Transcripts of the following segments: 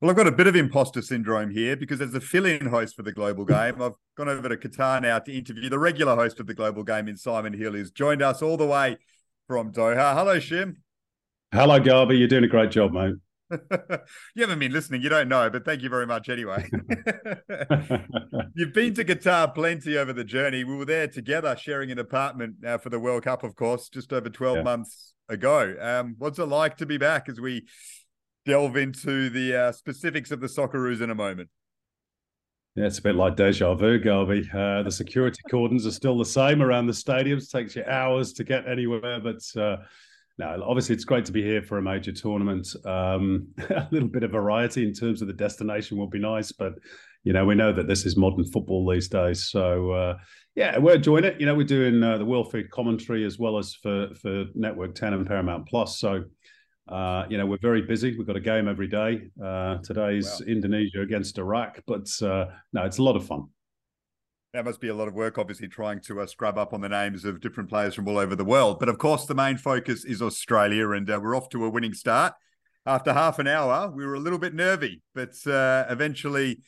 Well, I've got a bit of imposter syndrome here because as a fill in host for the Global Game, I've gone over to Qatar now to interview the regular host of the Global Game in Simon Hill, who's joined us all the way from Doha. Hello, Shim. Hello, Garby. You're doing a great job, mate. you haven't been listening, you don't know, but thank you very much anyway. You've been to Qatar plenty over the journey. We were there together sharing an apartment uh, for the World Cup, of course, just over 12 yeah. months ago. Um, what's it like to be back as we delve into the uh, specifics of the Socceroos in a moment. Yeah, it's a bit like deja vu, Garby. Uh, the security cordons are still the same around the stadiums. Takes you hours to get anywhere, but uh, no, obviously it's great to be here for a major tournament. Um, a little bit of variety in terms of the destination would be nice, but you know we know that this is modern football these days. So uh, yeah, we're enjoying it. You know, we're doing uh, the World Feed commentary as well as for for Network Ten and Paramount Plus. So uh, you know, we're very busy. We've got a game every day. Uh, today's wow. Indonesia against Iraq, but uh, no, it's a lot of fun. That must be a lot of work, obviously, trying to uh, scrub up on the names of different players from all over the world. But of course, the main focus is Australia, and uh, we're off to a winning start. After half an hour, we were a little bit nervy, but uh, eventually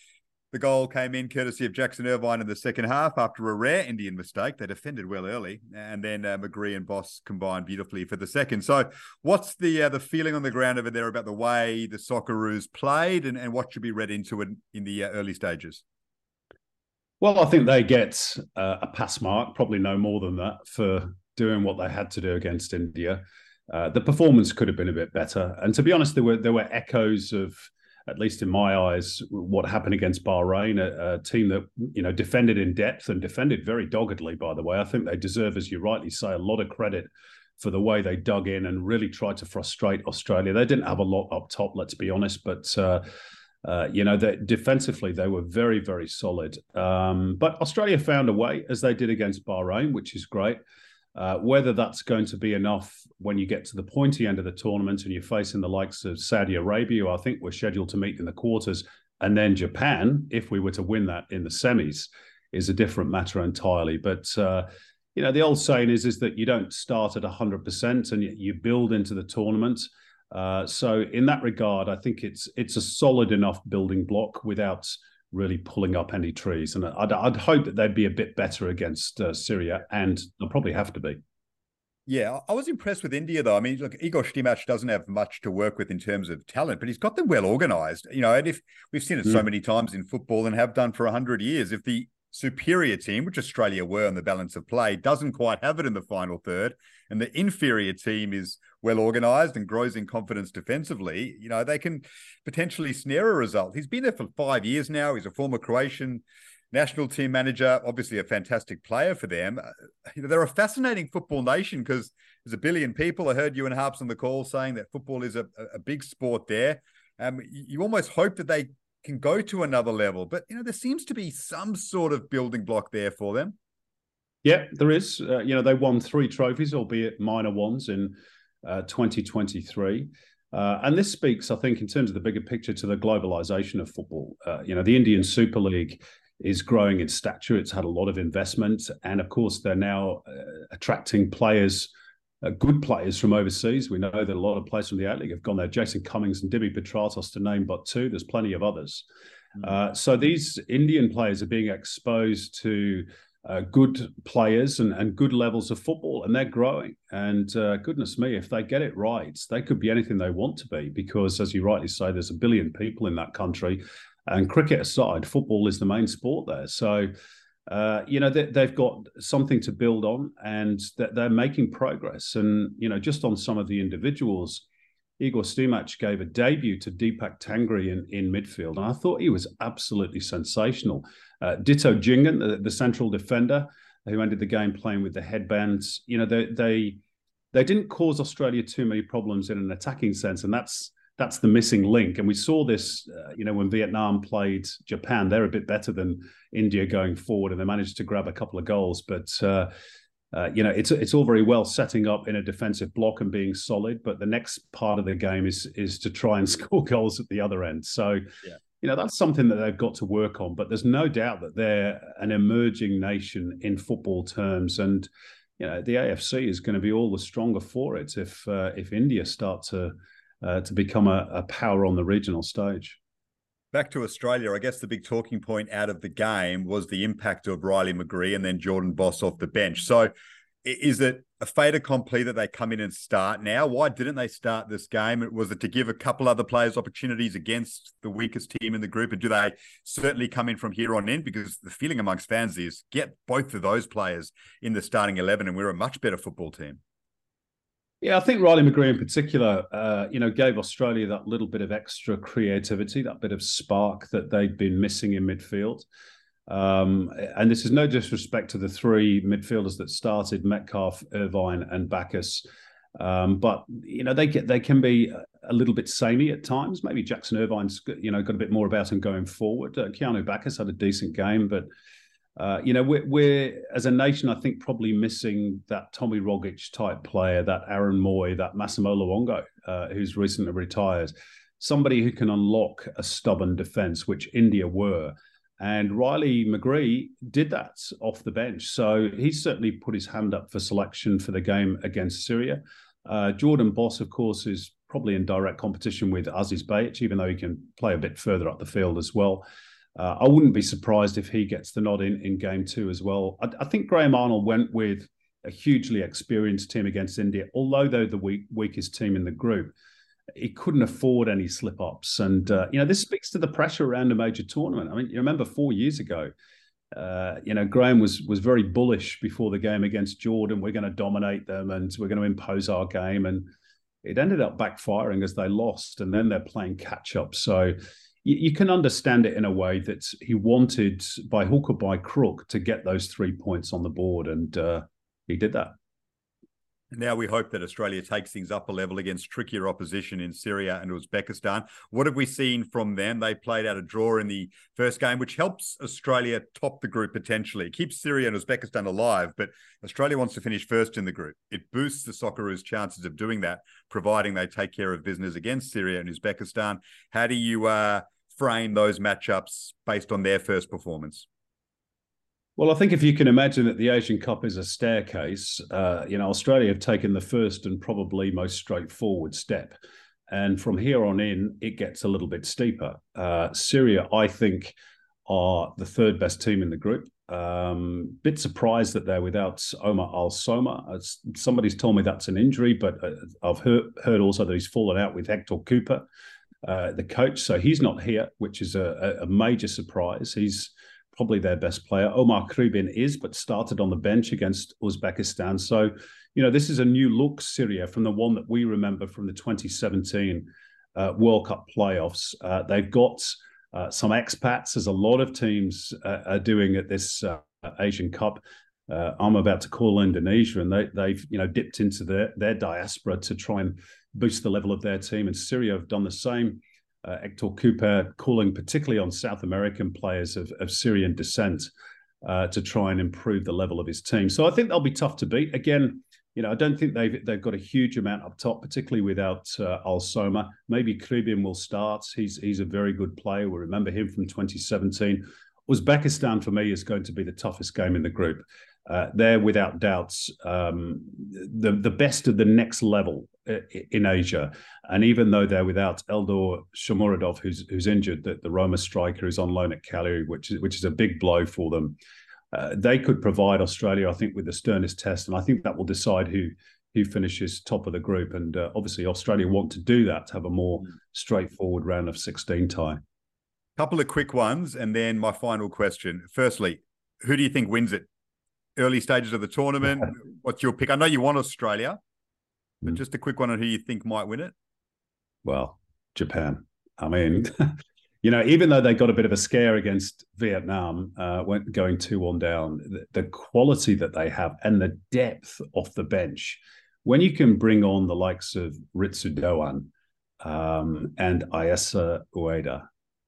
the goal came in courtesy of Jackson Irvine in the second half after a rare Indian mistake. They defended well early, and then uh, McGree and Bos combined beautifully for the second. So, what's the uh, the feeling on the ground over there about the way the Socceroos played, and, and what should be read into it in the uh, early stages? Well, I think they get uh, a pass mark, probably no more than that, for doing what they had to do against India. Uh, the performance could have been a bit better, and to be honest, there were there were echoes of at least in my eyes, what happened against Bahrain, a, a, team that you know defended in depth and defended very doggedly. By the way, I think they deserve, as you rightly say, a lot of credit for the way they dug in and really tried to frustrate Australia. They didn't have a lot up top, let's be honest, but. Uh, uh, you know, that defensively they were very, very solid. Um, but Australia found a way, as they did against Bahrain, which is great. Uh, whether that's going to be enough when you get to the pointy end of the tournament and you're facing the likes of Saudi Arabia, I think we're scheduled to meet in the quarters, and then Japan, if we were to win that in the semis, is a different matter entirely. But uh, you know, the old saying is is that you don't start at 100% and you build into the tournament. Uh, so in that regard, I think it's it's a solid enough building block without really pulling up any trees. And I'd, I'd hope that they'd be a bit better against uh, Syria, and they'll probably have to be. Yeah, I was impressed with India though. I mean, look, Igor Stimac doesn't have much to work with in terms of talent, but he's got them well organized. You know, and if we've seen it mm. so many times in football and have done for hundred years, if the superior team, which Australia were on the balance of play, doesn't quite have it in the final third, and the inferior team is well organized and grows in confidence defensively, you know, they can potentially snare a result. He's been there for five years now. He's a former Croatian national team manager, obviously a fantastic player for them. Uh, you know, they're a fascinating football nation because there's a billion people. I heard you and Harps on the call saying that football is a, a big sport there. Um, you almost hope that they can go to another level, but you know there seems to be some sort of building block there for them. Yeah, there is. Uh, you know, they won three trophies, albeit minor ones, in 2023. Uh, and this speaks, I think, in terms of the bigger picture to the globalization of football. Uh, you know, the Indian Super League is growing in stature. It's had a lot of investment. And of course, they're now uh, attracting players, uh, good players from overseas. We know that a lot of players from the League have gone there. Jason Cummings and Dimi Petratos to name but two. There's plenty of others. Mm. so these Indian players are being exposed to uh, good players and, and good levels of football, and they're growing. And uh, goodness me, if they get it right, they could be anything they want to be. Because, as you rightly say, there's a billion people in that country, and cricket aside, football is the main sport there. So, uh, you know, they, have got something to build on, and that they're making progress. And you know, just on some of the individuals. Igor Stimac gave a debut to Deepak Tangri in, in midfield, and I thought he was absolutely sensational. Uh, Ditto Jhingan, the, the, central defender, who ended the game playing with the headbands. You know, they they they didn't cause Australia too many problems in an attacking sense, and that's that's the missing link. And we saw this, uh, you know, when Vietnam played Japan, they're a bit better than India going forward, and they managed to grab a couple of goals. But uh, uh, you know, it's it's all very well setting up in a defensive block and being solid, but the next part of the game is is to try and score goals at the other end. So. Yeah. You know that's something that they've got to work on, but there's no doubt that they're an emerging nation in football terms, and you know the AFC is going to be all the stronger for it if uh, if India start to uh, to become a, a power on the regional stage. Back to Australia, I guess the big talking point out of the game was the impact of Riley McGree and then Jordan Bos off the bench. So, is it a fait accompli that they come in and start now? Why didn't they start this game? Was it to give a couple other players opportunities against the weakest team in the group? And do they certainly come in from here on in? Because the feeling amongst fans is get both of those players in the starting 11 and we're a much better football team. Yeah, I think Riley McGree in particular, uh, you know, gave Australia that little bit of extra creativity, that bit of spark that they'd been missing in midfield. Um, and this is no disrespect to the three midfielders that started Metcalfe, Irvine, and Baccus. Um, but you know they get they can be a little bit samey at times. Maybe Jackson Irvine's you know got a bit more about him going forward. Uh, Keanu Baccus had a decent game, but uh, you know, we're, we're, as a nation, I think, probably missing that Tommy Rogic type player, that Aaron Mooy, that Massimo Luongo, uh, who's recently retired. Somebody who can unlock a stubborn defense, which India were. And Riley McGree did that off the bench. So he certainly put his hand up for selection for the game against Syria. Uh, Jordan Bos, of course, is probably in direct competition with Aziz Behich, even though he can play a bit further up the field as well. Uh, I wouldn't be surprised if he gets the nod in, in game two as well. I, I, think Graham Arnold went with a hugely experienced team against India, although they're the weak, weakest team in the group. He couldn't afford any slip ups. And, uh, you know, this speaks to the pressure around a major tournament. I mean, you remember four years ago, uh, you know, Graham was was very bullish before the game against Jordan. We're going to dominate them and we're going to impose our game. And it ended up backfiring as they lost. And then they're playing catch up. So, you, you can understand it in a way that he wanted, by hook or by crook, to get those three points on the board, and uh, he did that. Now we hope that Australia takes things up a level against trickier opposition in Syria and Uzbekistan. What have we seen from them? They played out a draw in the first game, which helps Australia top the group potentially. It keeps Syria and Uzbekistan alive, but Australia wants to finish first in the group. It boosts the Socceroos' chances of doing that, providing they take care of business against Syria and Uzbekistan. How do you uh, frame those matchups based on their first performance? Well, I think if you can imagine that the Asian Cup is a staircase, uh, you know, Australia have taken the first and probably most straightforward step. And from here on in, it gets a little bit steeper. Uh, Syria, I think, are the third best team in the group. Um, bit surprised that they're without Omar Al Soma. Somebody's told me that's an injury, but uh, I've heard, heard also that he's fallen out with Hector Cúper, uh, the coach. So he's not here, which is a, a major surprise. He's probably their best player. Omar Kribin is, but started on the bench against Uzbekistan. So, you know, this is a new look Syria from the one that we remember from the 2017 uh, World Cup playoffs. Uh, they've got uh, some expats, as a lot of teams uh, are doing at this uh, Asian Cup. Uh, I'm about to call Indonesia, and they, they've you know dipped into their their diaspora to try and boost the level of their team. And Syria have done the same uh, Hector Cúper calling particularly on South American players of, of Syrian descent uh, to try and improve the level of his team. So I think they'll be tough to beat. Again, you know, I don't think they've they've got a huge amount up top, particularly without uh, Al Soma. Maybe Kribin will start. He's he's a very good player. We remember him from 2017. Uzbekistan for me is going to be the toughest game in the group. Uh, they're without doubts um, the the best of the next level in Asia. And even though they're without Eldor Shomurodov, who's who's injured, that the Roma striker is on loan at Cagliari, which is which is a big blow for them. Uh, they could provide Australia, I think, with the sternest test, and I think that will decide who who finishes top of the group. And uh, obviously, Australia want to do that to have a more mm. straightforward round of sixteen tie. Couple of quick ones, and then my final question. Firstly, who do you think wins it? Early stages of the tournament. What's your pick? I know you want Australia. But mm. just a quick one on who you think might win it. Well, Japan. I mean, you know, even though they got a bit of a scare against Vietnam, uh, went going two one down, the, the, quality that they have and the depth off the bench, when you can bring on the likes of Ritsu Doan, um, and Ayase Ueda.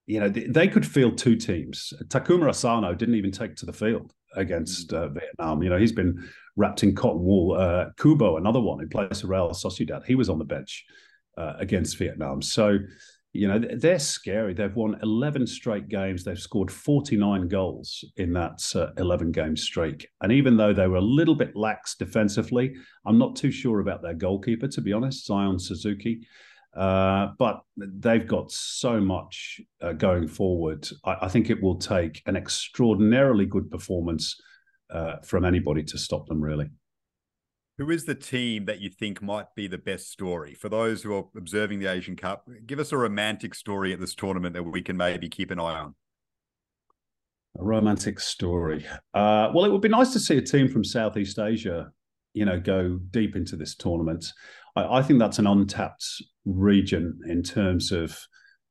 You know, they, they, could field two teams. Takuma Asano didn't even take to the field against uh, Vietnam. You know, he's been wrapped in cotton wool. Uh, Kubo, another one who plays for Real Sociedad, he was on the bench uh, against Vietnam. So, you know, they're scary. They've won 11 straight games. They've scored 49 goals in that uh, 11 game streak. And even though they were a little bit lax defensively, I'm not too sure about their goalkeeper, to be honest, Zion Suzuki. Uh, but they've got so much uh, going forward. I, I, think it will take an extraordinarily good performance uh, from anybody to stop them, really. Who is the team that you think might be the best story for those who are observing the Asian Cup? Give us a romantic story at this tournament that we can maybe keep an eye on. A romantic story. Uh, well, it would be nice to see a team from Southeast Asia, you know, go deep into this tournament. I, I think that's an untapped region in terms of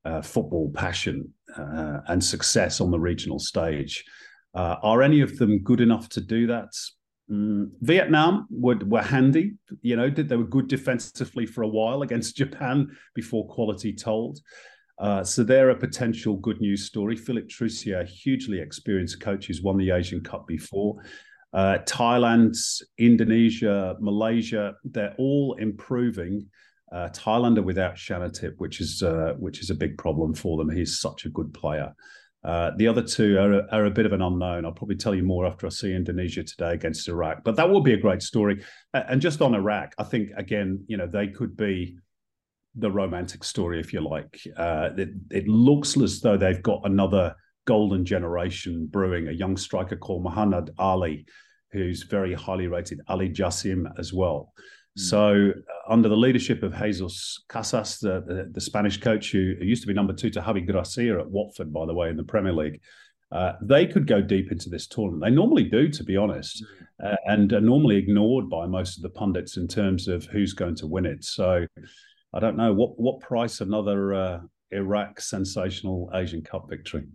uh, football passion uh, and success on the regional stage. Uh, are any of them good enough to do that? Mm, Vietnam were, were handy, you know, they were good defensively for a while against Japan before quality told. Uh, so they're a potential good news story. Philip Troussier, hugely experienced coach who's won the Asian Cup before. Uh, Thailand, Indonesia, Malaysia, they're all improving. Uh, Thailand are without Chanathip, which is uh, which is a big problem for them. He's such a good player. Uh, the other two are, are a bit of an unknown. I'll probably tell you more after I see Indonesia today against Iraq. But that will be a great story. And just on Iraq, I think again, you know, they could be the romantic story, if you like. Uh, it, it, looks as though they've got another golden generation brewing. A young striker called Mohanad Ali, who's very highly rated. Ali Jassim as well. Mm. So, uh, under the leadership of Jesus Casas, the, the, the Spanish coach who, who, used to be number two to Javi Gracia at Watford, by the way, in the Premier League, uh, they could go deep into this tournament. They normally do, to be honest, mm. uh, and are normally ignored by most of the pundits in terms of who's going to win it. So, I don't know what what price another uh, Iraq sensational Asian Cup victory.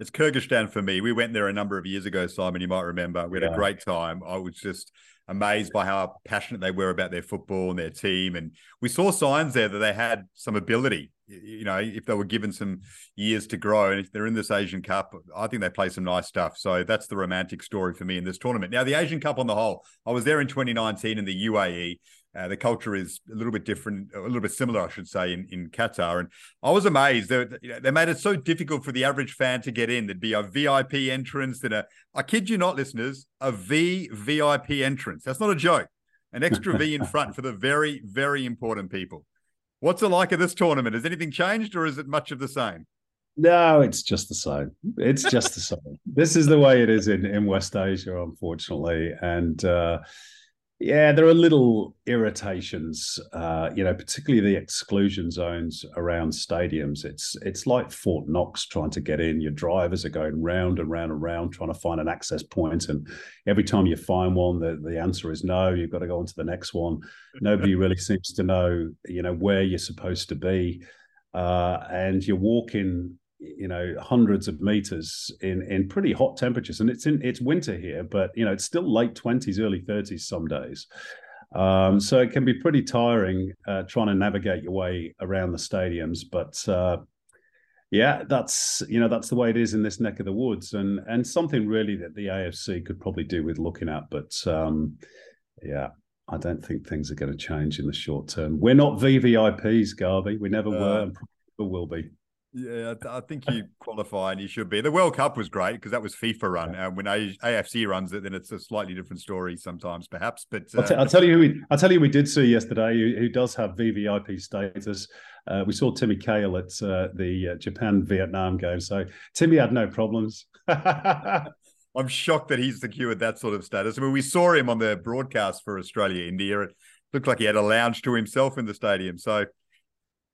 It's Kyrgyzstan for me. We went there a number of years ago, Simon. You might remember. We had yeah. a great time. I was just amazed by how passionate they were about their football and their team. And we saw signs there that they had some ability. You know, if they were given some years to grow, and if they're in this Asian Cup, I think they play some nice stuff. So that's the romantic story for me in this tournament. Now, the Asian Cup on the whole, I was there in 2019 in the UAE. Uh, the culture is a little bit different, a little bit similar, I should say, in, in Qatar. And I was amazed. They, they made it so difficult for the average fan to get in. There'd be a VIP entrance, and a, I kid you not, listeners, a V VIP entrance. That's not a joke. An extra V in front for the very, very important people. What's it like at this tournament? Has anything changed, or is it much of the same? No, it's just the same. It's just the same. this is the way it is in, in West Asia, unfortunately. And uh, yeah, there are little irritations, uh, you know, particularly the exclusion zones around stadiums. It's it's like Fort Knox trying to get in. Your drivers are going round and round and round trying to find an access point, and every time you find one, the, the answer is no. You've got to go on to the next one. Nobody really seems to know, you know, where you're supposed to be, uh, and you're walking you know hundreds of meters in in pretty hot temperatures and it's in it's winter here but you know it's still late 20s early 30s some days um, so it can be pretty tiring uh, trying to navigate your way around the stadiums but uh, yeah that's you know that's the way it is in this neck of the woods and and something really that the afc could probably do with looking at but um, yeah I don't think things are going to change in the short term. We're not VVIPs, Garby. We never uh, were and probably never will be. Yeah, I think you qualify and you should be. The World Cup was great because that was FIFA run. and when AFC runs it, then it's a slightly different story sometimes, perhaps. But uh... I'll, t- I'll, tell you who we, I'll tell you we did see yesterday who, who does have VVIP status. Uh, we saw Timmy Cahill at uh, the uh, Japan Vietnam game, so Timmy had no problems. I'm shocked that he's secured that sort of status. I mean, we saw him on the broadcast for Australia India. It looked like he had a lounge to himself in the stadium. So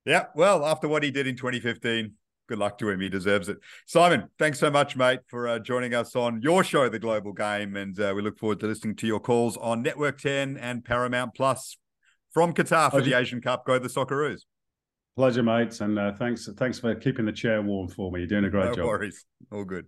yeah, well, after what he did in 2015, good luck to him. He deserves it. Simon, thanks so much, mate, for uh, joining us on your show, The Global Game. And uh, we look forward to listening to your calls on Network 10 and Paramount Plus from Qatar for Pleasure. the Asian Cup. Go the Socceroos. Pleasure, mates. And uh, thanks, thanks for keeping the chair warm for me. You're doing a great no job. No worries. All good.